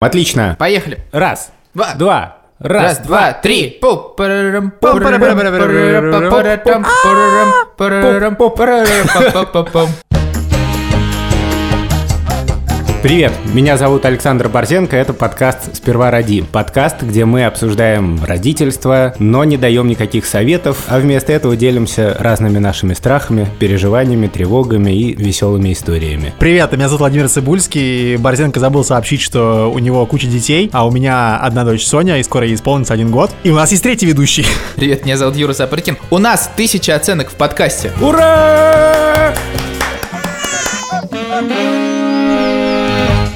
Отлично. Поехали. Раз, Два. два, Раз, два, три. Привет, меня зовут Александр Борзенко, это подкаст «Сперва роди». Подкаст, где мы обсуждаем родительство, но не даем никаких советов, а вместо этого делимся разными нашими страхами, переживаниями, тревогами и веселыми историями. Привет, меня зовут Владимир Цибульский. Борзенко забыл сообщить, что у него куча детей, а у меня одна дочь Соня, и скоро ей исполнится один год. И у нас есть третий ведущий. Привет, меня зовут Юра Сапрыкин. У нас тысяча оценок в подкасте. Ура!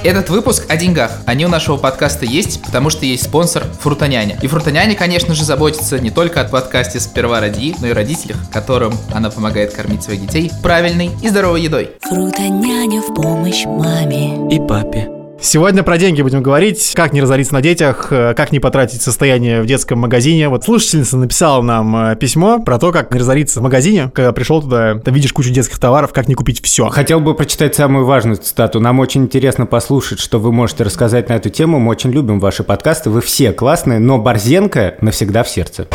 Этот выпуск о деньгах. Они у нашего подкаста есть, потому что есть спонсор Фрутоняня. И Фрутоняня, конечно же, заботится не только о подкасте «Сперва роди», но и родителях, которым она помогает кормить своих детей правильной и здоровой едой. Фрутоняня в помощь маме. и папе. Сегодня про деньги будем говорить, как не разориться на детях, э, как не потратить состояние в детском магазине. Вот слушательница написала нам э, письмо про то, как не разориться в магазине, когда пришел туда, ты видишь кучу детских товаров, как не купить все. Хотел бы прочитать самую важную цитату. Нам очень интересно послушать, что вы можете рассказать на эту тему. Мы очень любим ваши подкасты. Вы все классные, но Борзенко навсегда в сердце.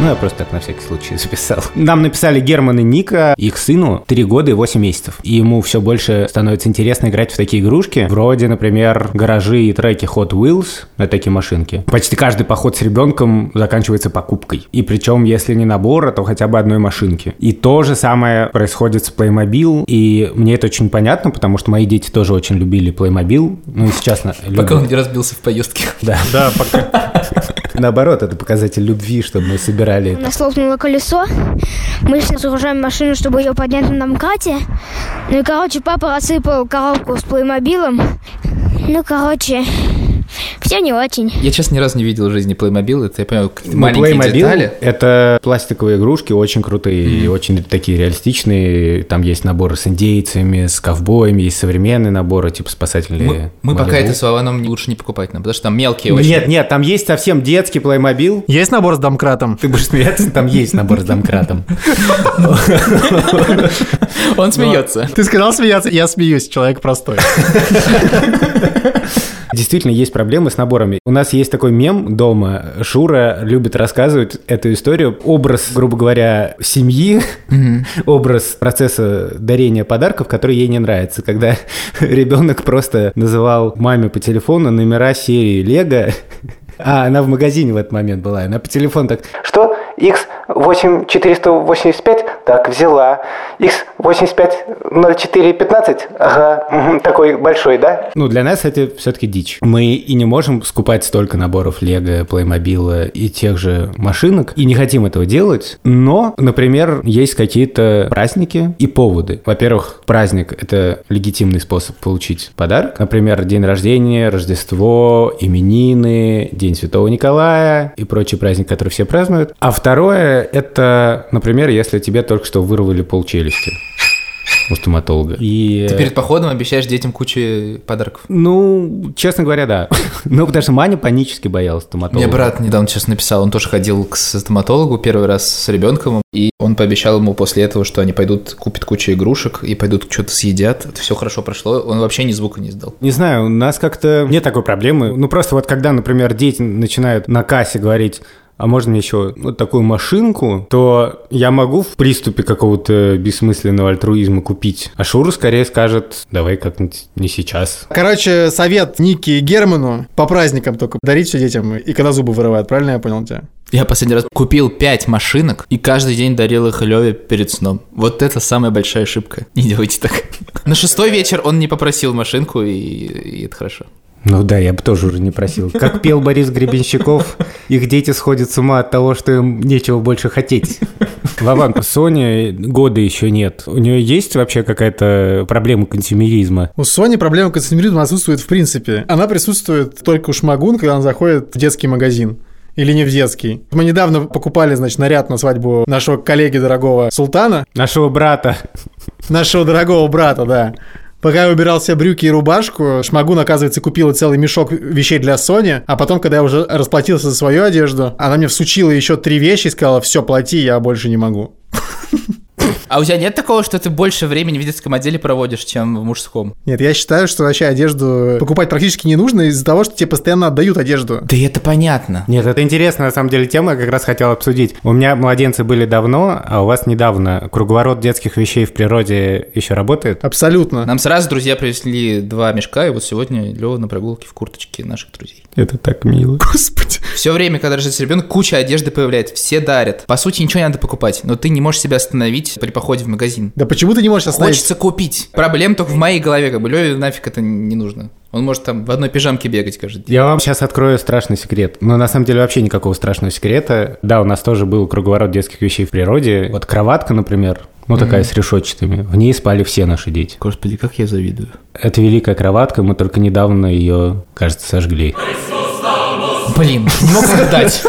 Ну, я просто так на всякий случай записал. Нам написали Герман и Ника, их сыну 3 года и 8 месяцев. И ему все больше становится интересно играть в такие игрушки, вроде, например, гаражи и треки Hot Wheels, это такие машинки. Почти каждый поход с ребенком заканчивается покупкой. И причем, если не набора, то хотя бы одной машинки. И то же самое происходит с Playmobil, и мне это очень понятно, потому что мои дети тоже очень любили Playmobil, ну и сейчас на- Пока он не разбился в поездке. Да. Да, пока. Наоборот, это показатель любви, что мы собирали У нас лопнуло колесо. Мы сейчас загружаем машину, чтобы ее поднять на МКАДе. Ну и, короче, папа рассыпал коробку с плеймобилом. Ну, короче, все не очень. Я, честно, ни разу не видел в жизни Playmobil. Это, я понимаю, какие-то Ну, маленькие Playmobil детали. это пластиковые игрушки, очень крутые и очень такие реалистичные. Там есть наборы с индейцами, с ковбоями, есть современные наборы, типа спасатели. Мы, мы пока это с Вованом лучше не покупать нам, потому что там мелкие очень. Нет, нет, там есть совсем детский Playmobil. Есть набор с домкратом? Ты будешь смеяться, там есть набор с домкратом. Он смеется. Ты сказал смеяться, я смеюсь, человек простой. Действительно, есть проблемы с наборами. У нас есть такой мем дома. Шура любит рассказывать эту историю. Образ, грубо говоря, семьи, образ процесса дарения подарков, который ей не нравится. Когда ребенок просто называл маме по телефону номера серии Лего, а она в магазине в этот момент была. Она по телефону так... Что? X8485? Так, взяла. X850415? Ага, такой большой, да? Ну, для нас это все-таки дичь. Мы и не можем скупать столько наборов Лего, Плеймобила и тех же машинок, и не хотим этого делать. Но, например, есть какие-то праздники и поводы. Во-первых, праздник – это легитимный способ получить подарок. Например, день рождения, Рождество, именины, День Святого Николая и прочий праздник, который все празднуют. А второе – это, например, если тебе только что вырвали полчелюсти у стоматолога. И... Ты перед походом обещаешь детям кучу подарков. Ну, честно говоря, да. ну, потому что Маня панически боялась стоматолога. Мне брат недавно сейчас написал, он тоже ходил к стоматологу первый раз с ребенком, и он пообещал ему после этого, что они пойдут, купят кучу игрушек и пойдут что-то съедят. Это все хорошо прошло, он вообще ни звука не издал. Не знаю, у нас как-то нет такой проблемы. Ну, просто вот когда, например, дети начинают на кассе говорить, а можно мне еще вот такую машинку, то я могу в приступе какого-то бессмысленного альтруизма купить. А Шура скорее скажет, давай как-нибудь не сейчас. Короче, совет Ники и Герману по праздникам только дарить все детям, и когда зубы вырывают, правильно я понял тебя? Я последний раз купил 5 машинок и каждый день дарил их Леве перед сном. Вот это самая большая ошибка. Не делайте так. На шестой вечер он не попросил машинку, и, и это хорошо. Ну да, я бы тоже уже не просил. Как пел Борис Гребенщиков, их дети сходят с ума от того, что им нечего больше хотеть. Вован, Сони года еще нет. У нее есть вообще какая-то проблема консюмеризма? У Сони проблема консумеризма отсутствует в принципе. Она присутствует только у Шмагун, когда она заходит в детский магазин. Или не в детский. Мы недавно покупали, значит, наряд на свадьбу нашего коллеги дорогого Султана, Нашего брата. нашего дорогого брата, да. Пока я убирал себе брюки и рубашку, Шмагун, оказывается, купила целый мешок вещей для Сони, а потом, когда я уже расплатился за свою одежду, она мне всучила еще три вещи и сказала, все, плати, я больше не могу. А у тебя нет такого, что ты больше времени в детском отделе проводишь, чем в мужском? Нет, я считаю, что вообще одежду покупать практически не нужно из-за того, что тебе постоянно отдают одежду. Да это понятно. Нет, это интересная на самом деле тема, я как раз хотел обсудить. У меня младенцы были давно, а у вас недавно. Круговорот детских вещей в природе еще работает? Абсолютно. Нам сразу друзья привезли два мешка, и вот сегодня Лева на прогулке в курточке наших друзей. Это так мило. Господи. Все время, когда рождается ребенок, куча одежды появляется, все дарят. По сути, ничего не надо покупать, но ты не можешь себя остановить при походе в магазин. Да почему ты не можешь остановить? Хочется купить. Проблем только в моей голове, как бы Леве нафиг это не нужно. Он может там в одной пижамке бегать каждый день. Я вам сейчас открою страшный секрет. Но на самом деле вообще никакого страшного секрета. Да, у нас тоже был круговорот детских вещей в природе. Вот кроватка, например, ну такая с решетчатыми. В ней спали все наши дети. Господи, как я завидую. Это великая кроватка, мы только недавно ее, кажется, сожгли. Блин, не мог дать.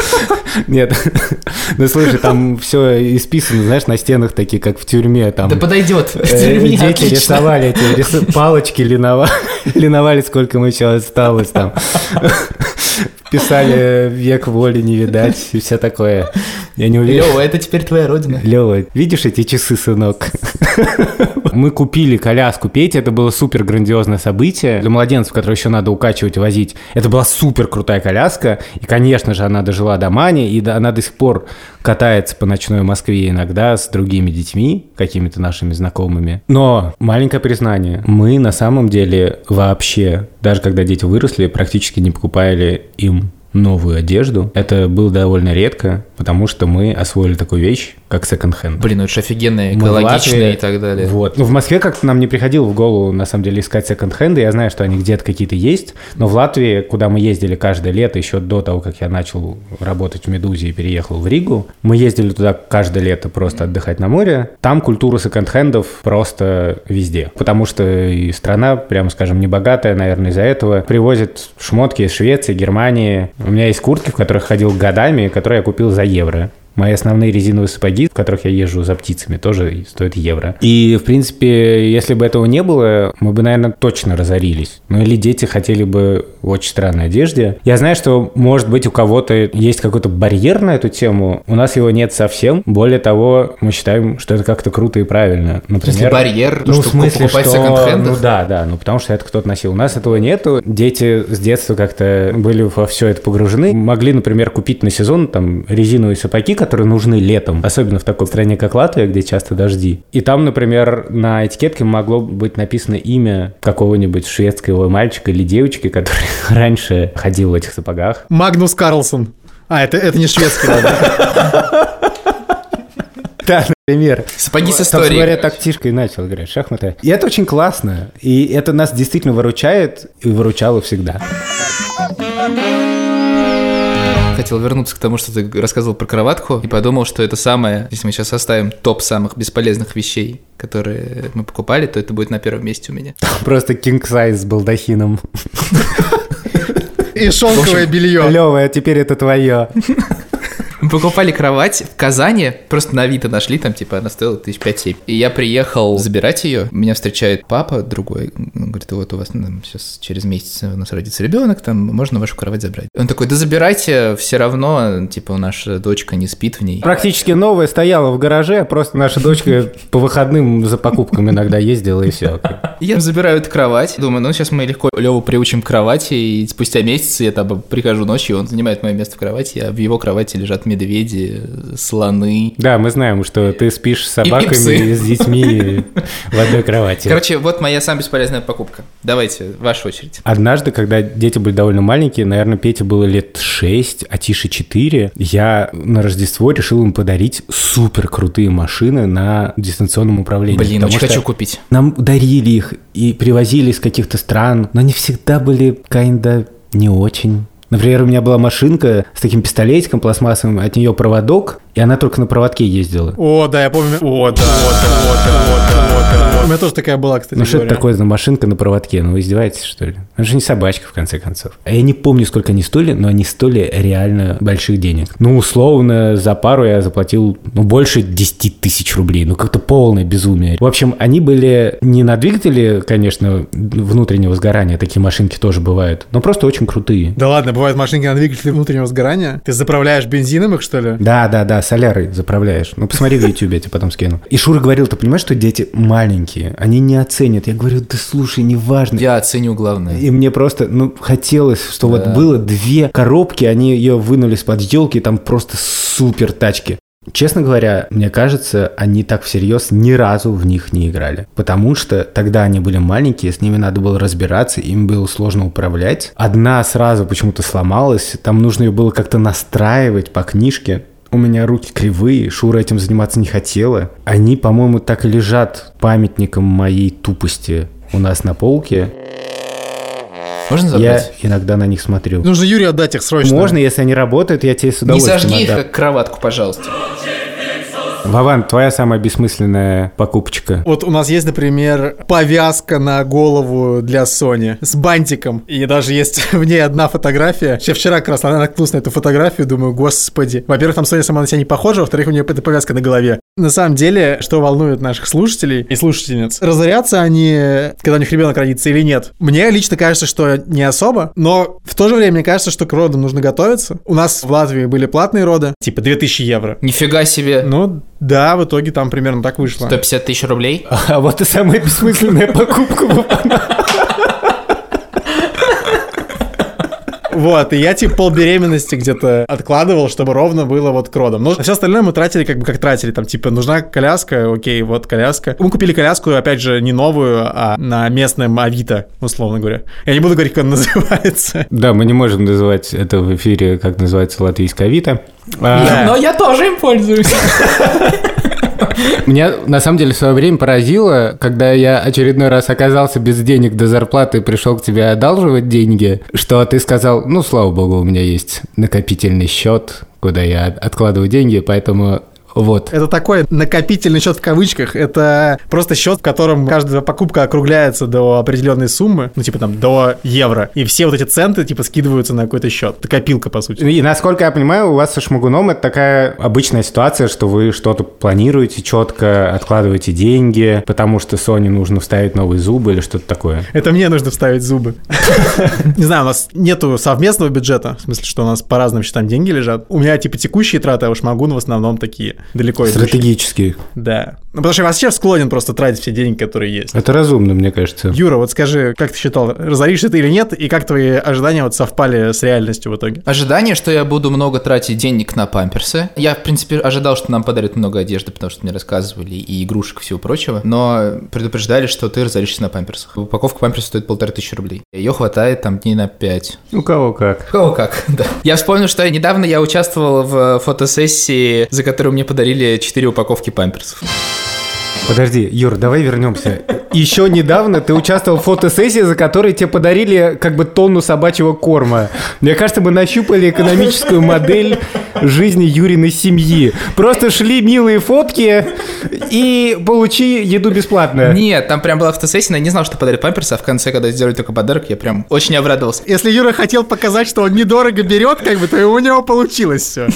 Нет, ну слушай, там все исписано, знаешь, на стенах такие, как в тюрьме. Там Да подойдет. э, дети рисовали эти рис- палочки, линовали, линовали, сколько мы еще осталось там. Писали «Век воли не видать» и все такое. Я не уверен. Лева, это теперь твоя родина. Лева, видишь эти часы, сынок? Мы купили коляску Пети, это было супер грандиозное событие. Для младенцев, которые еще надо укачивать и возить, это была супер крутая коляска. И, конечно же, она дожила до Мани, и до- она до сих пор катается по ночной Москве иногда с другими детьми, какими-то нашими знакомыми. Но, маленькое признание, мы на самом деле вообще, даже когда дети выросли, практически не покупали им новую одежду. Это было довольно редко, потому что мы освоили такую вещь, как секонд-хенд. Блин, ну это же офигенно, экологично и так далее. Вот. Ну, в Москве как-то нам не приходило в голову, на самом деле, искать секонд-хенды. Я знаю, что они где-то какие-то есть, но в Латвии, куда мы ездили каждое лето, еще до того, как я начал работать в «Медузе» и переехал в Ригу, мы ездили туда каждое лето просто отдыхать на море. Там культура секонд-хендов просто везде. Потому что и страна, прямо скажем, не богатая, наверное, из-за этого. Привозят шмотки из Швеции, Германии. У меня есть куртки, в которых ходил годами, которые я купил за евро. Мои основные резиновые сапоги, в которых я езжу за птицами, тоже стоят евро. И, в принципе, если бы этого не было, мы бы, наверное, точно разорились. Ну или дети хотели бы в очень странной одежде. Я знаю, что, может быть, у кого-то есть какой-то барьер на эту тему. У нас его нет совсем. Более того, мы считаем, что это как-то круто и правильно. Например, барьер, ну, что в смысле, покупать что... Ну да, да, ну потому что это кто-то носил. У нас этого нету. Дети с детства как-то были во все это погружены. Могли, например, купить на сезон там резиновые сапоги, которые нужны летом, особенно в такой стране, как Латвия, где часто дожди. И там, например, на этикетке могло быть написано имя какого-нибудь шведского мальчика или девочки, который раньше ходил в этих сапогах. Магнус Карлсон. А, это, это не шведский, ладно. Да, например. Сапоги с историей. говоря, так Тишка и начал играть шахматы. И это очень классно. И это нас действительно выручает и выручало всегда. Хотел вернуться к тому, что ты рассказывал про кроватку, и подумал, что это самое, если мы сейчас составим топ самых бесполезных вещей, которые мы покупали, то это будет на первом месте у меня. Просто king size с балдахином. И шелковое белье. Лева, а теперь это твое. Мы покупали кровать в Казани, просто на Авито нашли, там типа она стоила тысяч пять-семь. И я приехал забирать ее, меня встречает папа другой, он говорит, вот у вас ну, сейчас через месяц у нас родится ребенок, там можно вашу кровать забрать. Он такой, да забирайте, все равно, типа наша дочка не спит в ней. Практически новая стояла в гараже, просто наша дочка по выходным за покупками иногда ездила и все. Я забираю эту кровать, думаю, ну сейчас мы легко Леву приучим к кровати, и спустя месяц я там прихожу ночью, он занимает мое место в кровати, а в его кровати лежат медведи, слоны. Да, мы знаем, что ты спишь с собаками и с детьми в одной кровати. Короче, вот моя самая бесполезная покупка. Давайте, ваша очередь. Однажды, когда дети были довольно маленькие, наверное, Пете было лет 6, а Тише 4, я на Рождество решил им подарить супер крутые машины на дистанционном управлении. Блин, очень хочу купить. Нам дарили их и привозили из каких-то стран, но они всегда были kinda не очень. Например, у меня была машинка с таким пистолетиком пластмассовым, от нее проводок, и она только на проводке ездила. О, да, я помню. О, да, о, да, о, да, о, да. Меня тоже такая была, кстати Ну что это такое за машинка на проводке? Ну вы издеваетесь, что ли? Это же не собачка, в конце концов. А я не помню, сколько они стоили, но они стоили реально больших денег. Ну, условно, за пару я заплатил, ну, больше 10 тысяч рублей. Ну, как-то полное безумие. В общем, они были не на двигателе, конечно, внутреннего сгорания, такие машинки тоже бывают, но просто очень крутые. Да ладно, бывают машинки на двигателе внутреннего сгорания. Ты заправляешь бензином их, что ли? Да, да, да, солярой заправляешь. Ну, посмотри в YouTube, я тебе потом скину. И Шура говорил, ты понимаешь, что дети маленькие, они не оценят. Я говорю, да слушай, неважно. Я оценю главное. И мне просто, ну, хотелось, что вот Да. было две коробки, они ее вынули из-под елки, там просто супер тачки. Честно говоря, мне кажется, они так всерьез ни разу в них не играли. Потому что тогда они были маленькие, с ними надо было разбираться, им было сложно управлять. Одна сразу почему-то сломалась, там нужно ее было как-то настраивать по книжке. У меня руки кривые, Шура этим заниматься не хотела. Они, по-моему, так и лежат памятником моей тупости у нас на полке. Можно Я забрать? иногда на них смотрю. Нужно Юрию отдать их срочно. Можно, если они работают, я тебе с Не удовольствием сожги их, отдам. как кроватку, пожалуйста. Вован, твоя самая бессмысленная покупочка. Вот у нас есть, например, повязка на голову для Sony с бантиком. И даже есть в ней одна фотография. Я вчера как раз она наткнулась на эту фотографию, думаю, господи. Во-первых, там Sony сама на себя не похожа, во-вторых, у нее эта повязка на голове. На самом деле, что волнует наших слушателей и слушательниц, разорятся они, когда у них ребенок родится или нет? Мне лично кажется, что не особо, но в то же время мне кажется, что к родам нужно готовиться. У нас в Латвии были платные роды, типа 2000 евро. Нифига себе. Ну, да, в итоге там примерно так вышло. 150 тысяч рублей. А вот и самая бессмысленная покупка. Вот, и я типа полбеременности где-то откладывал, чтобы ровно было вот к родам. Но все остальное мы тратили как бы как тратили. Там типа нужна коляска, окей, вот коляска. Мы купили коляску, опять же, не новую, а на местном Авито, условно говоря. Я не буду говорить, как она называется. Да, мы не можем называть это в эфире, как называется латвийская Авито. А. Но я тоже им пользуюсь. Меня на самом деле в свое время поразило, когда я очередной раз оказался без денег до зарплаты и пришел к тебе одалживать деньги, что ты сказал, ну, слава богу, у меня есть накопительный счет, куда я откладываю деньги, поэтому вот. Это такой накопительный счет в кавычках. Это просто счет, в котором каждая покупка округляется до определенной суммы, ну, типа там до евро. И все вот эти центы, типа, скидываются на какой-то счет. Это копилка, по сути. И насколько я понимаю, у вас со Шмагуном это такая обычная ситуация, что вы что-то планируете четко, откладываете деньги, потому что Sony нужно вставить новые зубы или что-то такое. Это мне нужно вставить зубы. Не знаю, у нас нету совместного бюджета, в смысле, что у нас по разным счетам деньги лежат. У меня типа текущие траты, а уж Магун в основном такие далеко идущие. Стратегически. Да. Ну, потому что я вообще склонен просто тратить все деньги, которые есть. Это разумно, мне кажется. Юра, вот скажи, как ты считал, разоришься ты или нет, и как твои ожидания вот совпали с реальностью в итоге? Ожидание, что я буду много тратить денег на памперсы. Я, в принципе, ожидал, что нам подарят много одежды, потому что мне рассказывали и игрушек, и всего прочего. Но предупреждали, что ты разоришься на памперсах. Упаковка памперсов стоит полторы тысячи рублей. Ее хватает там дней на пять. У кого как. О, как, да. Я вспомнил, что недавно я участвовал в фотосессии, за которую мне подарили 4 упаковки памперсов. Подожди, Юр, давай вернемся. Еще недавно ты участвовал в фотосессии, за которой тебе подарили как бы тонну собачьего корма. Мне кажется, мы нащупали экономическую модель жизни Юриной семьи. Просто шли милые фотки и получи еду бесплатно. Нет, там прям была фотосессия, но я не знал, что подарят памперсы, а в конце, когда сделали только подарок, я прям очень обрадовался. Если Юра хотел показать, что он недорого берет, как бы, то и у него получилось все.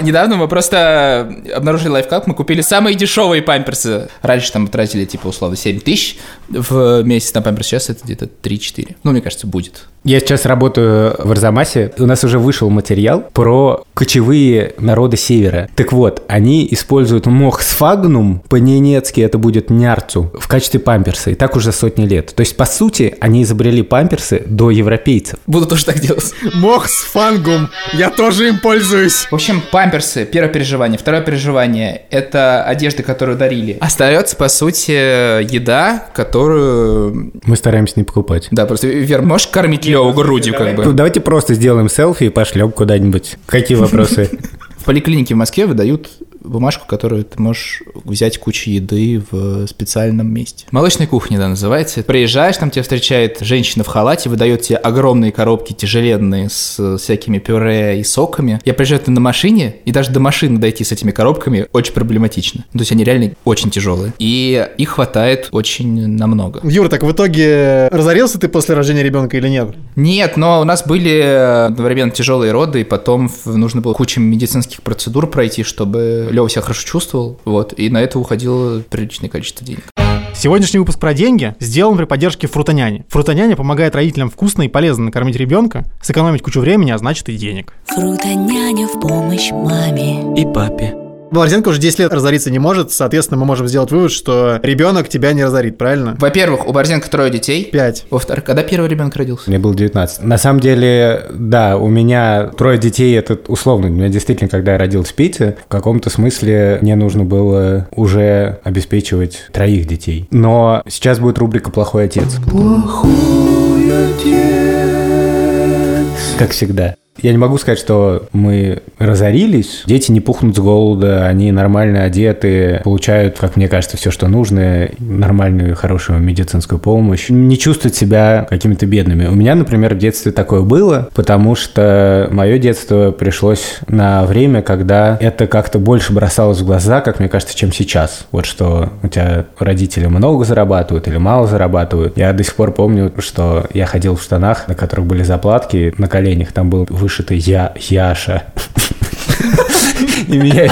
Недавно мы просто обнаружили лайфхак, мы купили самые дешевые памперсы. Раньше там мы тратили, типа, условно, 7 тысяч в месяц на памперс, сейчас это где-то 3-4. Ну, мне кажется, будет. Я сейчас работаю в Арзамасе, у нас уже вышел материал про кочевые народы Севера. Так вот, они используют мох сфагнум, по-ненецки это будет нярцу, в качестве памперса, и так уже сотни лет. То есть, по сути, они изобрели памперсы до европейцев. Буду тоже так делать. Мох с фангум. Я тоже им пользуюсь. В общем, памперсы, первое переживание. Второе переживание – это одежда, которую дарили. Остается, по сути, еда, которую... Мы стараемся не покупать. Да, просто, Вер, можешь кормить Леву грудью, как Ну, бы? Давайте просто сделаем селфи и пошлем куда-нибудь. Какие вопросы? В поликлинике в Москве выдают бумажку, которую ты можешь взять кучу еды в специальном месте. Молочная кухня, да, называется. Приезжаешь, там тебя встречает женщина в халате, выдает тебе огромные коробки тяжеленные с всякими пюре и соками. Я приезжаю на машине, и даже до машины дойти с этими коробками очень проблематично. То есть они реально очень тяжелые. И их хватает очень намного. Юра, так в итоге разорился ты после рождения ребенка или нет? Нет, но у нас были одновременно тяжелые роды, и потом нужно было кучу медицинских процедур пройти, чтобы Лева себя хорошо чувствовал. Вот, и на это уходило приличное количество денег. Сегодняшний выпуск про деньги сделан при поддержке Фрутоняни. Фрутоняня помогает родителям вкусно и полезно накормить ребенка, сэкономить кучу времени, а значит и денег. Фрутоняня в помощь маме И папе. Борзенко уже 10 лет разориться не может, соответственно, мы можем сделать вывод, что ребенок тебя не разорит, правильно? Во-первых, у Борзенко трое детей. Пять. Во-вторых, когда первый ребенок родился? Мне было 19. На самом деле, да, у меня трое детей, это условно. У меня действительно, когда я родился в Питере, в каком-то смысле мне нужно было уже обеспечивать троих детей. Но сейчас будет рубрика «Плохой отец». Плохой отец. Как всегда. Я не могу сказать, что мы разорились. Дети не пухнут с голода, они нормально одеты, получают, как мне кажется, все, что нужно, нормальную, хорошую медицинскую помощь. Не чувствуют себя какими-то бедными. У меня, например, в детстве такое было, потому что мое детство пришлось на время, когда это как-то больше бросалось в глаза, как мне кажется, чем сейчас. Вот что у тебя родители много зарабатывают или мало зарабатывают. Я до сих пор помню, что я ходил в штанах, на которых были заплатки, на коленях там был вышито я, Яша. И меня,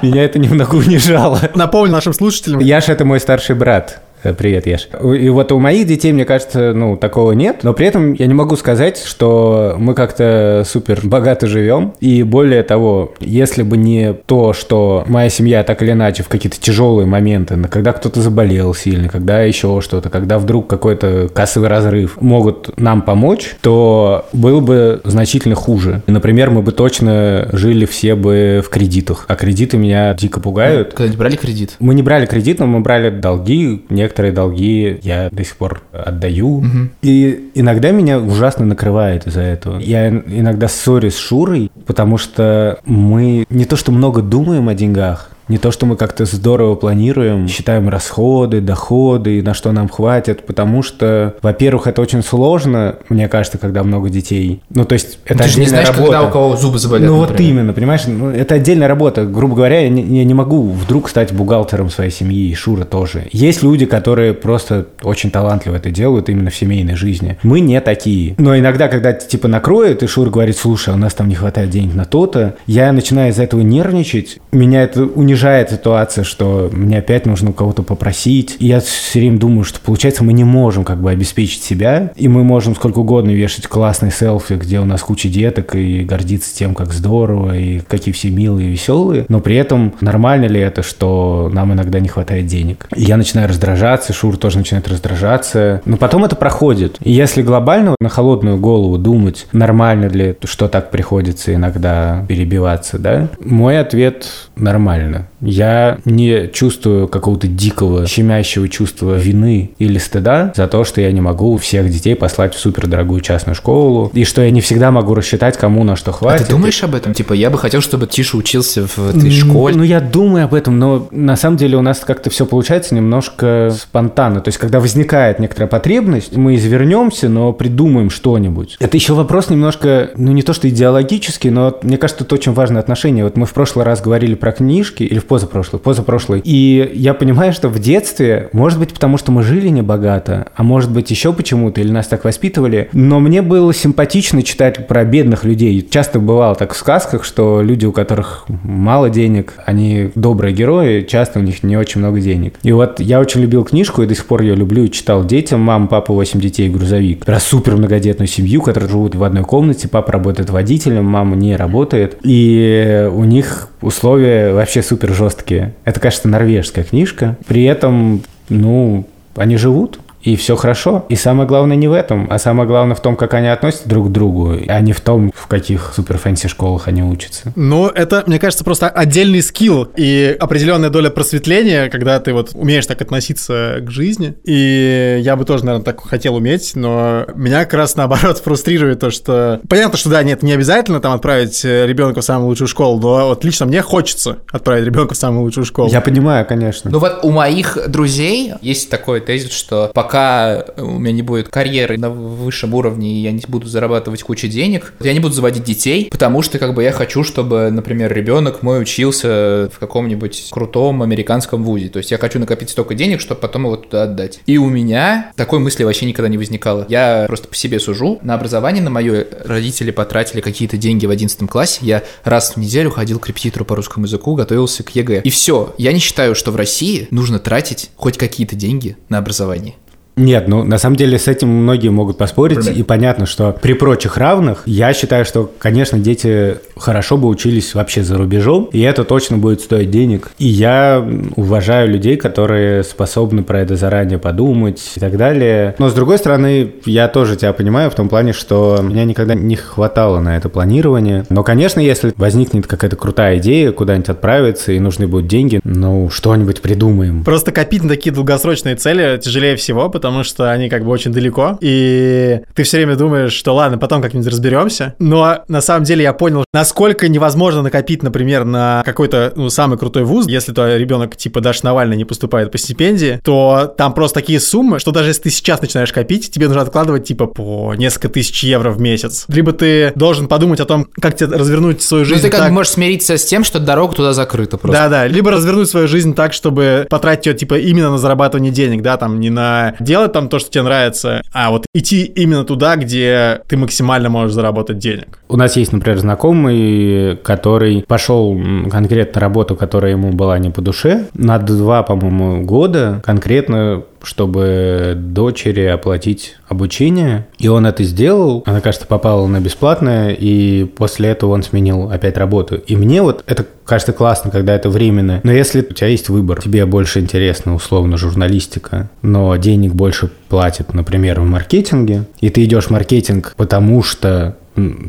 меня это немного унижало. Напомню нашим слушателям. Яша – это мой старший брат. Э, Привет, Яш. И вот у моих детей, мне кажется, ну, такого нет. Но при этом я не могу сказать, что мы как-то супер богато живем. И более того, если бы не то, что моя семья так или иначе в какие-то тяжелые моменты, когда кто-то заболел сильно, когда еще что-то, когда вдруг какой-то кассовый разрыв могут нам помочь, то было бы значительно хуже. Например, мы бы точно жили все бы в кредитах. А кредиты меня дико пугают. Когда брали кредит? Мы не брали кредит, но мы брали долги, некоторые долги я до сих пор отдаю. Угу. И иногда меня ужасно накрывает из-за этого. Я иногда ссорюсь с Шурой, потому что мы не то что много думаем о деньгах, не то, что мы как-то здорово планируем, считаем расходы, доходы, на что нам хватит, потому что, во-первых, это очень сложно, мне кажется, когда много детей. Ну, то есть, это Ты же не знаешь, работа. когда у кого зубы заболят, Ну, вот например. именно, понимаешь, ну, это отдельная работа. Грубо говоря, я не, я не могу вдруг стать бухгалтером своей семьи, и Шура тоже. Есть люди, которые просто очень талантливо это делают именно в семейной жизни. Мы не такие. Но иногда, когда типа накроет, и Шура говорит, слушай, а у нас там не хватает денег на то-то, я начинаю из-за этого нервничать. Меня это унижает ситуация, что мне опять нужно у кого-то попросить. И я все время думаю, что получается мы не можем как бы обеспечить себя, и мы можем сколько угодно вешать классные селфи, где у нас куча деток, и гордиться тем, как здорово, и какие все милые и веселые, но при этом нормально ли это, что нам иногда не хватает денег? И я начинаю раздражаться, Шур тоже начинает раздражаться, но потом это проходит. И если глобально на холодную голову думать, нормально ли, что так приходится иногда перебиваться, да, мой ответ нормально. Я не чувствую какого-то дикого, щемящего чувства вины или стыда за то, что я не могу всех детей послать в супердорогую частную школу, и что я не всегда могу рассчитать, кому на что А хватит. ты думаешь об этом? Типа, я бы хотел, чтобы Тиша учился в этой школе. Ну, я думаю об этом, но на самом деле у нас как-то все получается немножко спонтанно. То есть, когда возникает некоторая потребность, мы извернемся, но придумаем что-нибудь. Это еще вопрос немножко, ну, не то что идеологический, но мне кажется, это очень важное отношение. Вот мы в прошлый раз говорили про книжки, или в позапрошлый, позапрошлый. И я понимаю, что в детстве, может быть, потому что мы жили небогато, а может быть, еще почему-то, или нас так воспитывали, но мне было симпатично читать про бедных людей. Часто бывало так в сказках, что люди, у которых мало денег, они добрые герои, часто у них не очень много денег. И вот я очень любил книжку, и до сих пор ее люблю читал детям. Мама, папа, 8 детей, грузовик. Про супер многодетную семью, которые живут в одной комнате. Папа работает водителем, мама не работает. И у них условия вообще супер жесткие. Это, кажется, норвежская книжка. При этом, ну, они живут. И все хорошо. И самое главное не в этом, а самое главное в том, как они относятся друг к другу, а не в том, в каких суперфэнси школах они учатся. Ну, это, мне кажется, просто отдельный скилл и определенная доля просветления, когда ты вот умеешь так относиться к жизни. И я бы тоже, наверное, так хотел уметь, но меня как раз наоборот фрустрирует то, что... Понятно, что да, нет, не обязательно там отправить ребенка в самую лучшую школу, но вот лично мне хочется отправить ребенка в самую лучшую школу. Я понимаю, конечно. Ну вот у моих друзей есть такой тезис, что пока у меня не будет карьеры на высшем уровне, и я не буду зарабатывать кучу денег, я не буду заводить детей, потому что как бы я хочу, чтобы, например, ребенок мой учился в каком-нибудь крутом американском вузе. То есть я хочу накопить столько денег, чтобы потом его туда отдать. И у меня такой мысли вообще никогда не возникало. Я просто по себе сужу. На образование на мое родители потратили какие-то деньги в 11 классе. Я раз в неделю ходил к репетитору по русскому языку, готовился к ЕГЭ. И все. Я не считаю, что в России нужно тратить хоть какие-то деньги на образование. Нет, ну на самом деле с этим многие могут поспорить, Правильно. и понятно, что при прочих равных я считаю, что, конечно, дети хорошо бы учились вообще за рубежом, и это точно будет стоить денег. И я уважаю людей, которые способны про это заранее подумать и так далее. Но с другой стороны, я тоже тебя понимаю в том плане, что меня никогда не хватало на это планирование. Но, конечно, если возникнет какая-то крутая идея куда-нибудь отправиться и нужны будут деньги, ну что-нибудь придумаем. Просто копить на такие долгосрочные цели тяжелее всего, потому что они как бы очень далеко, и ты все время думаешь, что ладно, потом как-нибудь разберемся. Но на самом деле я понял, насколько невозможно накопить, например, на какой-то ну, самый крутой вуз, если то ребенок типа Даш Навальный не поступает по стипендии, то там просто такие суммы, что даже если ты сейчас начинаешь копить, тебе нужно откладывать типа по несколько тысяч евро в месяц. Либо ты должен подумать о том, как тебе развернуть свою жизнь. Ну ты как так... можешь смириться с тем, что дорога туда закрыта просто. Да-да, либо развернуть свою жизнь так, чтобы потратить ее типа именно на зарабатывание денег, да, там не на делать там то, что тебе нравится, а вот идти именно туда, где ты максимально можешь заработать денег. У нас есть, например, знакомый, который пошел конкретно работу, которая ему была не по душе, на два, по-моему, года конкретно чтобы дочери оплатить обучение. И он это сделал. Она, кажется, попала на бесплатное, и после этого он сменил опять работу. И мне вот это кажется классно, когда это временно. Но если у тебя есть выбор, тебе больше интересна условно журналистика, но денег больше платят, например, в маркетинге, и ты идешь в маркетинг, потому что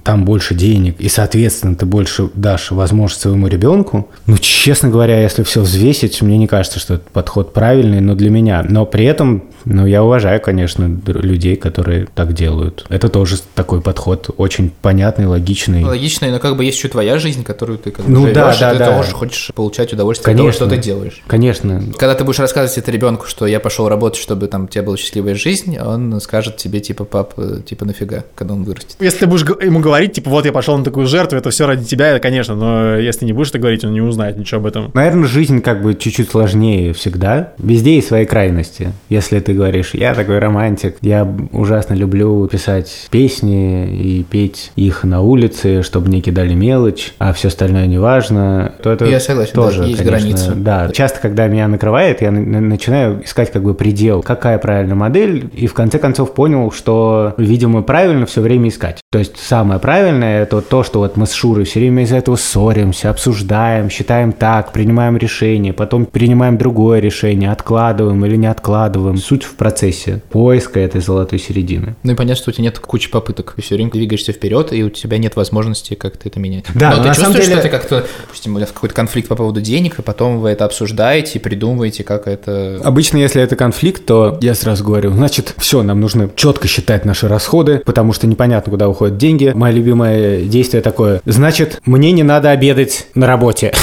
там больше денег, и, соответственно, ты больше дашь возможность своему ребенку. Ну, честно говоря, если все взвесить, мне не кажется, что этот подход правильный, но для меня. Но при этом ну, я уважаю, конечно, людей, которые так делают. Это тоже такой подход очень понятный, логичный. Логичный, но как бы есть еще твоя жизнь, которую ты как бы ну, живешь, да, да, и ты да. тоже хочешь получать удовольствие конечно, от того, что ты делаешь. Конечно. Когда ты будешь рассказывать это ребенку, что я пошел работать, чтобы там у тебя была счастливая жизнь, он скажет тебе типа, пап, типа нафига, когда он вырастет. Если ты будешь ему говорить, типа, вот я пошел на такую жертву, это все ради тебя, конечно, но если не будешь это говорить, он не узнает ничего об этом. Наверное, жизнь как бы чуть-чуть сложнее всегда. Везде есть свои крайности. Если ты говоришь, я такой романтик. Я ужасно люблю писать песни и петь их на улице, чтобы не кидали мелочь, а все остальное не важно. То это я согласен, тоже, есть конечно, границы. Да, часто, когда меня накрывает, я начинаю искать как бы предел, какая правильная модель, и в конце концов понял, что, видимо, правильно все время искать. То есть самое правильное это вот то, что вот мы с Шурой все время из-за этого ссоримся, обсуждаем, считаем так, принимаем решение, потом принимаем другое решение, откладываем или не откладываем. Суть в процессе поиска этой золотой середины. Ну и понятно, что у тебя нет кучи попыток. Ты все время двигаешься вперед, и у тебя нет возможности как-то это менять. Да, но, но ты на чувствуешь, самом деле... что ты как-то, допустим, у вас какой-то конфликт по поводу денег, и потом вы это обсуждаете, придумываете, как это... Обычно, если это конфликт, то я сразу говорю, значит, все, нам нужно четко считать наши расходы, потому что непонятно, куда уходят деньги. Мое любимое действие такое, значит, мне не надо обедать на работе.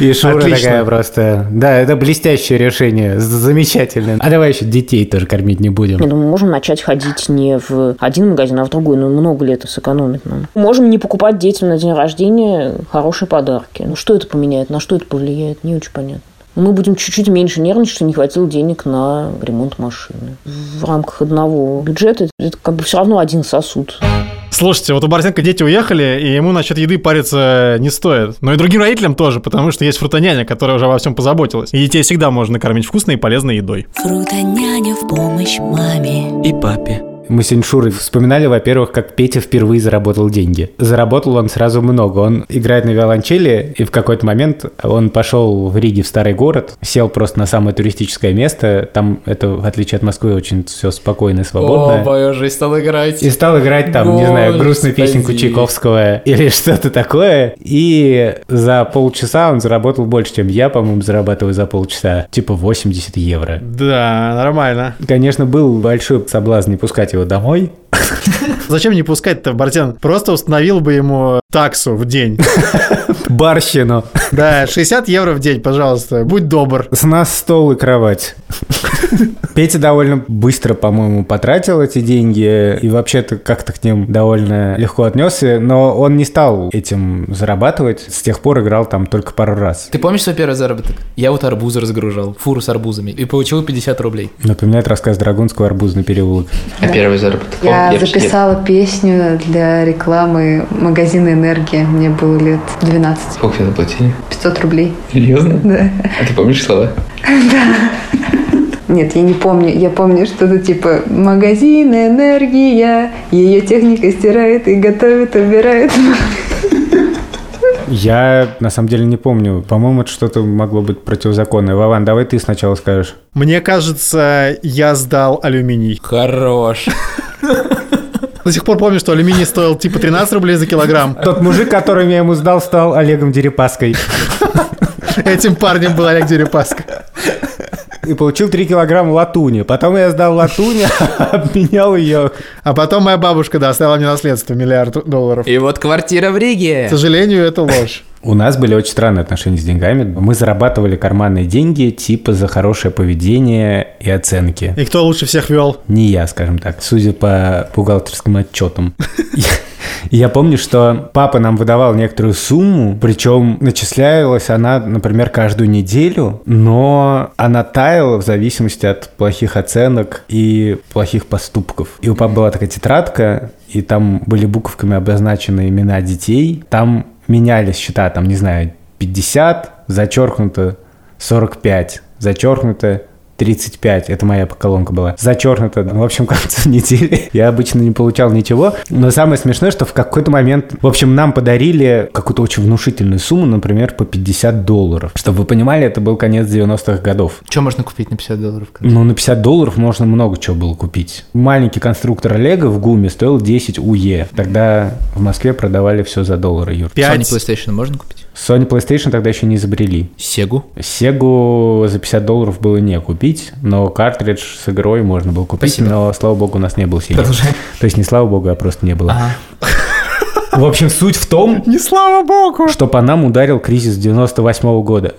И Шура Отлично. такая просто... Да, это блестящее решение, замечательное. А давай еще детей тоже кормить не будем. Я думаю, можем начать ходить не в один магазин, а в другой. Ну, много ли это сэкономит нам? Можем не покупать детям на день рождения хорошие подарки. Ну, что это поменяет? На что это повлияет? Не очень понятно. Мы будем чуть-чуть меньше нервничать, что не хватило денег на ремонт машины. В рамках одного бюджета это как бы все равно один сосуд. Слушайте, вот у Борзенко дети уехали, и ему насчет еды париться не стоит. Но и другим родителям тоже, потому что есть фрутоняня, которая уже во всем позаботилась. И детей всегда можно кормить вкусной и полезной едой. Фрутоняня в помощь маме. И папе. Мы сегодня Шурой вспоминали, во-первых, как Петя впервые заработал деньги. Заработал он сразу много. Он играет на виолончели, и в какой-то момент он пошел в Риге в старый город, сел просто на самое туристическое место. Там это, в отличие от Москвы, очень все спокойно и свободно. О, боже, и стал играть. И стал играть там, не знаю, грустную Господи. песенку Чайковского или что-то такое. И за полчаса он заработал больше, чем я, по-моему, зарабатываю за полчаса. Типа 80 евро. Да, нормально. Конечно, был большой соблазн не пускать его домой. Зачем не пускать-то, Бартян? Просто установил бы ему таксу в день. Барщину. Да, 60 евро в день, пожалуйста. Будь добр. С нас стол и кровать. Петя довольно быстро, по-моему, потратил эти деньги и вообще-то как-то к ним довольно легко отнесся, но он не стал этим зарабатывать. С тех пор играл там только пару раз. Ты помнишь свой первый заработок? Я вот арбузы разгружал, фуру с арбузами, и получил 50 рублей. Напоминает рассказ Драгунского «Арбузный переулок». А первый заработок? Я записала песню для рекламы магазина «Энергия». Мне было лет 12. Сколько тебе заплатили? 500 рублей. Серьезно? Да. А ты помнишь слова? Нет, я не помню. Я помню что-то типа «Магазин «Энергия». Ее техника стирает и готовит, убирает. Я на самом деле не помню. По-моему, это что-то могло быть противозаконное. Вован, давай ты сначала скажешь. Мне кажется, я сдал алюминий. Хорош. До сих пор помню, что алюминий стоил типа 13 рублей за килограмм. Тот мужик, которым я ему сдал, стал Олегом Дерипаской. Этим парнем был Олег Дерипаска. И получил 3 килограмма латуни. Потом я сдал латуни, обменял ее. А потом моя бабушка, да, оставила мне наследство миллиард долларов. И вот квартира в Риге. К сожалению, это ложь. У нас были очень странные отношения с деньгами. Мы зарабатывали карманные деньги типа за хорошее поведение и оценки. И кто лучше всех вел? Не я, скажем так, судя по бухгалтерским отчетам. Я помню, что папа нам выдавал некоторую сумму, причем начислялась она, например, каждую неделю, но она таяла в зависимости от плохих оценок и плохих поступков. И у папы была такая тетрадка, и там были буковками обозначены имена детей. Там менялись счета, там, не знаю, 50, зачеркнуто 45, зачеркнуто 35, это моя колонка была, зачеркнуто. В общем, к концу недели я обычно не получал ничего. Но самое смешное, что в какой-то момент, в общем, нам подарили какую-то очень внушительную сумму, например, по 50 долларов. Чтобы вы понимали, это был конец 90-х годов. Что можно купить на 50 долларов? Ну, на 50 долларов можно много чего было купить. Маленький конструктор Лего в ГУМе стоил 10 УЕ. Тогда в Москве продавали все за доллары, Юр. Sony Пять. PlayStation можно купить? Sony PlayStation тогда еще не изобрели. Сегу? Сегу за 50 долларов было не купить, но картридж с игрой можно было купить, Спасибо. но, слава богу, у нас не было. Продолжай. То есть не слава богу, а просто не было. Ага. В общем, суть в том, Не слава богу! что по нам ударил кризис 98 года.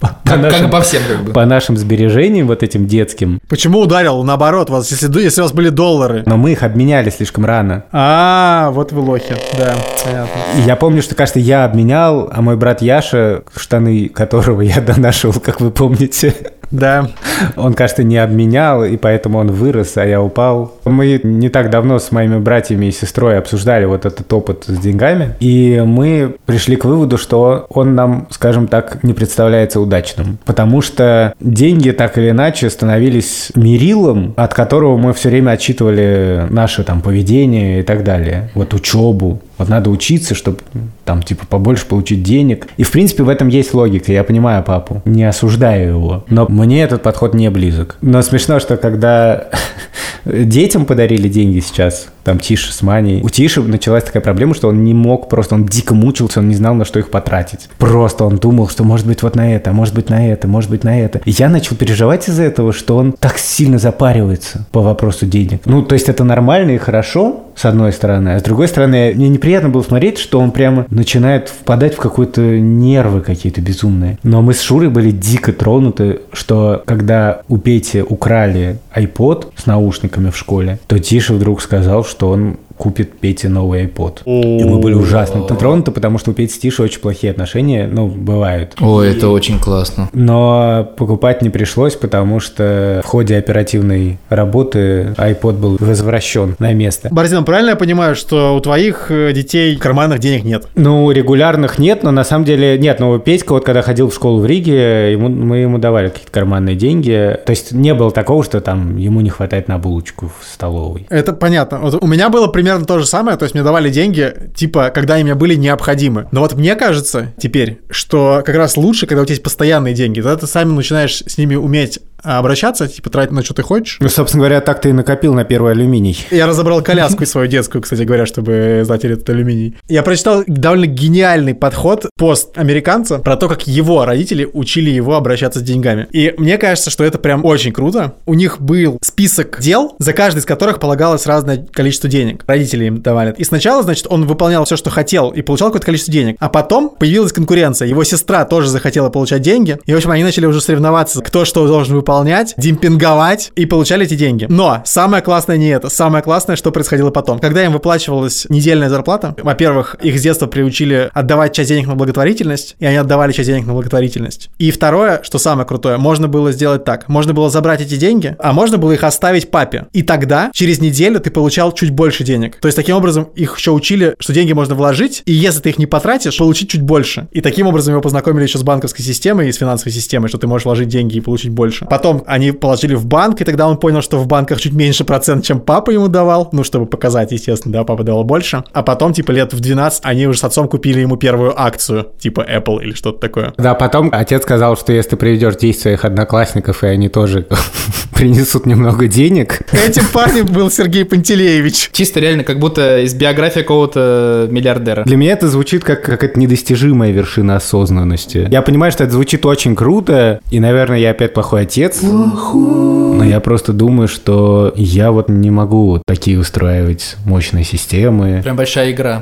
По Как, как нашим- по всем, как бы. по нашим сбережениям вот этим детским. Почему ударил? Наоборот, вас, если, если у вас были доллары. Но мы их обменяли слишком рано. А, вот вы лохи. Да, понятно. И я помню, что, кажется, я обменял, а мой брат Яша, штаны которого я донашивал, как вы помните, Да. он, кажется, не обменял, и поэтому он вырос, а я упал. Мы не так давно с моими братьями и сестрой обсуждали вот этот опыт с деньгами, и мы пришли к выводу, что он нам, скажем так, не представляется удачным. Потому что деньги так или иначе становились мерилом, от которого мы все время отчитывали наше там поведение и так далее. Вот учебу. Вот надо учиться, чтобы там типа побольше получить денег. И в принципе в этом есть логика. Я понимаю папу, не осуждаю его. Но мне этот подход не близок. Но смешно, что когда детям подарили деньги сейчас, там Тише с Маней, у Тиши началась такая проблема, что он не мог просто, он дико мучился, он не знал, на что их потратить. Просто он думал, что может быть вот на это, а может быть на это, может быть на это. И я начал переживать из-за этого, что он так сильно запаривается по вопросу денег. Ну, то есть это нормально и хорошо, с одной стороны, а с другой стороны, мне неприятно было смотреть, что он прямо начинает впадать в какие-то нервы какие-то безумные. Но мы с Шурой были дико тронуты, что когда у Пети украли iPod с наушниками в школе, то Тиша вдруг сказал, что он купит Пете новый iPod. И мы были ужасно тронуты, потому что у Пети с Тишей очень плохие отношения, ну, бывают. Ой, это очень классно. Но покупать не пришлось, потому что в ходе оперативной работы iPod был возвращен на место. Борзин, правильно я понимаю, что у твоих э, детей в карманах денег нет? Ну, регулярных нет, но на самом деле нет. Но Петька, вот когда ходил в школу в Риге, ему, мы ему давали какие-то карманные деньги. То есть не было такого, что там ему не хватает на булочку в столовой. Это понятно. Вот у меня было примерно то же самое, то есть мне давали деньги, типа, когда они мне были необходимы. Но вот мне кажется теперь, что как раз лучше, когда у тебя есть постоянные деньги, тогда ты сами начинаешь с ними уметь обращаться, типа тратить на что ты хочешь. Ну, собственно говоря, так ты и накопил на первый алюминий. Я разобрал коляску свою детскую, кстати говоря, чтобы сдать этот алюминий. Я прочитал довольно гениальный подход пост американца про то, как его родители учили его обращаться с деньгами. И мне кажется, что это прям очень круто. У них был список дел, за каждый из которых полагалось разное количество денег. Родители им давали. И сначала, значит, он выполнял все, что хотел, и получал какое-то количество денег. А потом появилась конкуренция. Его сестра тоже захотела получать деньги. И, в общем, они начали уже соревноваться, кто что должен выполнять выполнять, демпинговать и получали эти деньги. Но самое классное не это. Самое классное, что происходило потом. Когда им выплачивалась недельная зарплата, во-первых, их с детства приучили отдавать часть денег на благотворительность, и они отдавали часть денег на благотворительность. И второе, что самое крутое, можно было сделать так. Можно было забрать эти деньги, а можно было их оставить папе. И тогда, через неделю, ты получал чуть больше денег. То есть, таким образом, их еще учили, что деньги можно вложить, и если ты их не потратишь, получить чуть больше. И таким образом его познакомили еще с банковской системой и с финансовой системой, что ты можешь вложить деньги и получить больше. Потом они положили в банк, и тогда он понял, что в банках чуть меньше процент, чем папа ему давал, ну, чтобы показать, естественно, да, папа давал больше. А потом, типа, лет в 12 они уже с отцом купили ему первую акцию, типа Apple или что-то такое. Да, потом отец сказал, что если ты приведешь 10 своих одноклассников, и они тоже принесут немного денег. Этим парнем был Сергей Пантелеевич. Чисто реально, как будто из биографии какого-то миллиардера. Для меня это звучит как какая-то недостижимая вершина осознанности. Я понимаю, что это звучит очень круто, и, наверное, я опять плохой отец. Но я просто думаю, что я вот не могу такие устраивать мощные системы. Прям большая игра.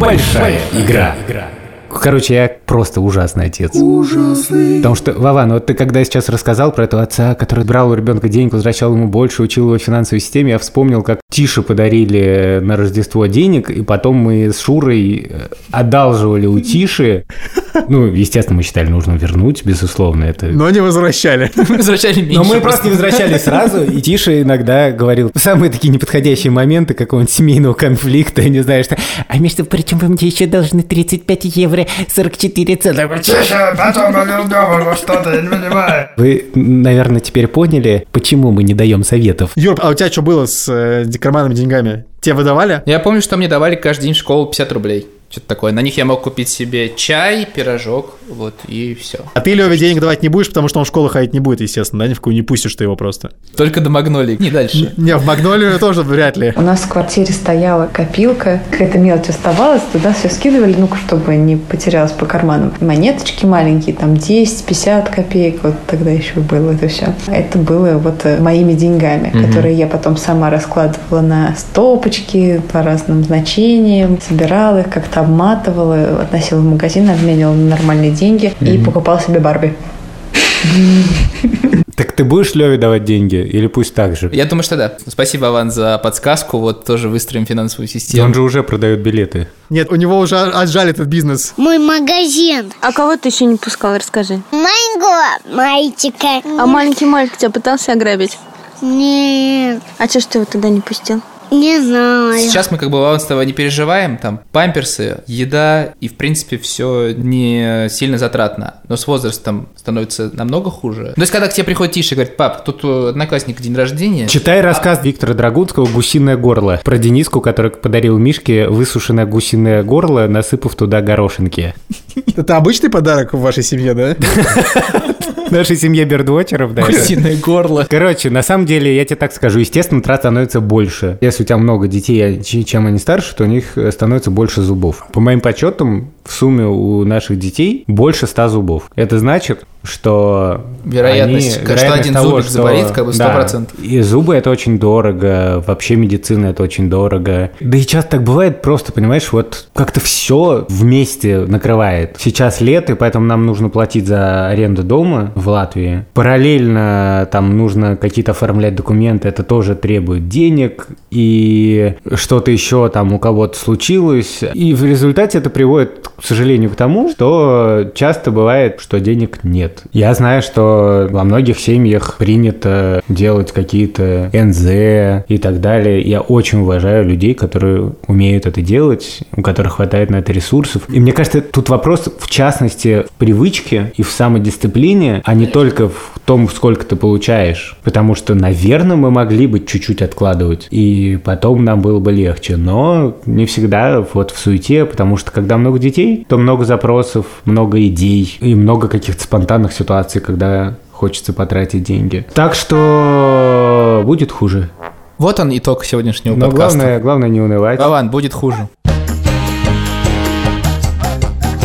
Большая игра. Короче, я просто ужасный отец. Ужасный. Потому что, Вован, вот ты когда сейчас рассказал про этого отца, который брал у ребенка денег, возвращал ему больше, учил его финансовой системе, я вспомнил, как Тише подарили на Рождество денег, и потом мы с Шурой э, одалживали у Тиши. Ну, естественно, мы считали, нужно вернуть, безусловно, это... Но не возвращали. Возвращали меньше. Но мы просто не возвращали сразу, и Тиша иногда говорил самые такие неподходящие моменты какого-нибудь семейного конфликта, я не знаю, что... А между прочим, вы мне еще должны 35 евро 44 цента. Тише, потом вернем что-то, я не понимаю. Вы, наверное, теперь поняли, почему мы не даем советов. Юр, а у тебя что было с э, карманными деньгами? Тебе выдавали? Я помню, что мне давали каждый день в школу 50 рублей. Что-то такое. На них я мог купить себе чай, пирожок, вот, и все. А ты Леве денег давать не будешь, потому что он в школу ходить не будет, естественно, да? Ни в какую не пустишь ты его просто. Только до магнолии. Не дальше. Не, в Магнолию тоже вряд ли. У нас в квартире стояла копилка, какая-то мелочь оставалась, туда все скидывали, ну, чтобы не потерялось по карманам. Монеточки маленькие, там 10, 50 копеек, вот тогда еще было это все. Это было вот э, моими деньгами, которые я потом сама раскладывала на стопочки по разным значениям, собирала их, как-то обматывала, относила в магазин, обменивала на нормальные деньги и покупала себе Барби. Так ты будешь Леве давать деньги или пусть так же? Я думаю, что да. Спасибо, Аван, за подсказку. Вот тоже выстроим финансовую систему. Он же уже продает билеты. Нет, у него уже отжали этот бизнес. Мой магазин. А кого ты еще не пускал, расскажи. Моего мальчика. А маленький мальчик тебя пытался ограбить? Нет, А что ж ты его тогда не пустил? Не знаю. Сейчас мы как бы тобой не переживаем, там памперсы, еда и в принципе все не сильно затратно, но с возрастом становится намного хуже. То есть когда к тебе приходит Тиша и говорит, пап, тут у одноклассника день рождения, Читай рассказ Виктора Драгунского «Гусиное горло» про Дениску, который подарил Мишке высушенное гусиное горло, насыпав туда горошинки. Это обычный подарок в вашей семье, да? Нашей семье бердвотчеров, да. гусиное горло. Короче, на самом деле, я тебе так скажу, естественно, трат становится больше. Если у тебя много детей, а чем они старше, то у них э, становится больше зубов. По моим подсчетам, в сумме у наших детей больше 100 зубов. Это значит, что Вероятность, они- что вероятность один того, зубик что- заболеет, как бы 100%. Да, и зубы это очень дорого, вообще медицина это очень дорого. Да и часто так бывает просто, понимаешь, вот как-то все вместе накрывает. Сейчас лето, и поэтому нам нужно платить за аренду дома в Латвии. Параллельно там нужно какие-то оформлять документы, это тоже требует денег, и что-то еще там у кого-то случилось. И в результате это приводит, к сожалению, к тому, что часто бывает, что денег нет. Я знаю, что во многих семьях принято делать какие-то НЗ и так далее. Я очень уважаю людей, которые умеют это делать, у которых хватает на это ресурсов. И мне кажется, тут вопрос, в частности, в привычке и в самодисциплине, а не только в том, сколько ты получаешь. Потому что, наверное, мы могли бы чуть-чуть откладывать, и потом нам было бы легче. Но не всегда вот в суете, потому что когда много детей, то много запросов, много идей и много каких-то спонтанных ситуаций, когда хочется потратить деньги. Так что будет хуже. Вот он итог сегодняшнего Но подкаста. главное, главное не унывать. Вован, будет хуже.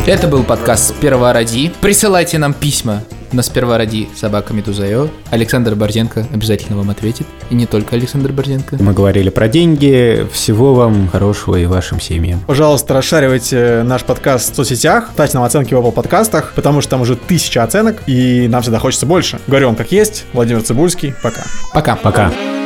Это был подкаст «Сперва ради». Присылайте нам письма на «Сперва ради» собака Медуза.io. Александр Борзенко обязательно вам ответит. И не только Александр Борзенко. Мы говорили про деньги. Всего вам хорошего и вашим семьям. Пожалуйста, расшаривайте наш подкаст в соцсетях, ставьте нам оценки в Apple подкастах, потому что там уже тысяча оценок, и нам всегда хочется больше. Говорю вам как есть, Владимир Цибульский, пока. Пока. Пока.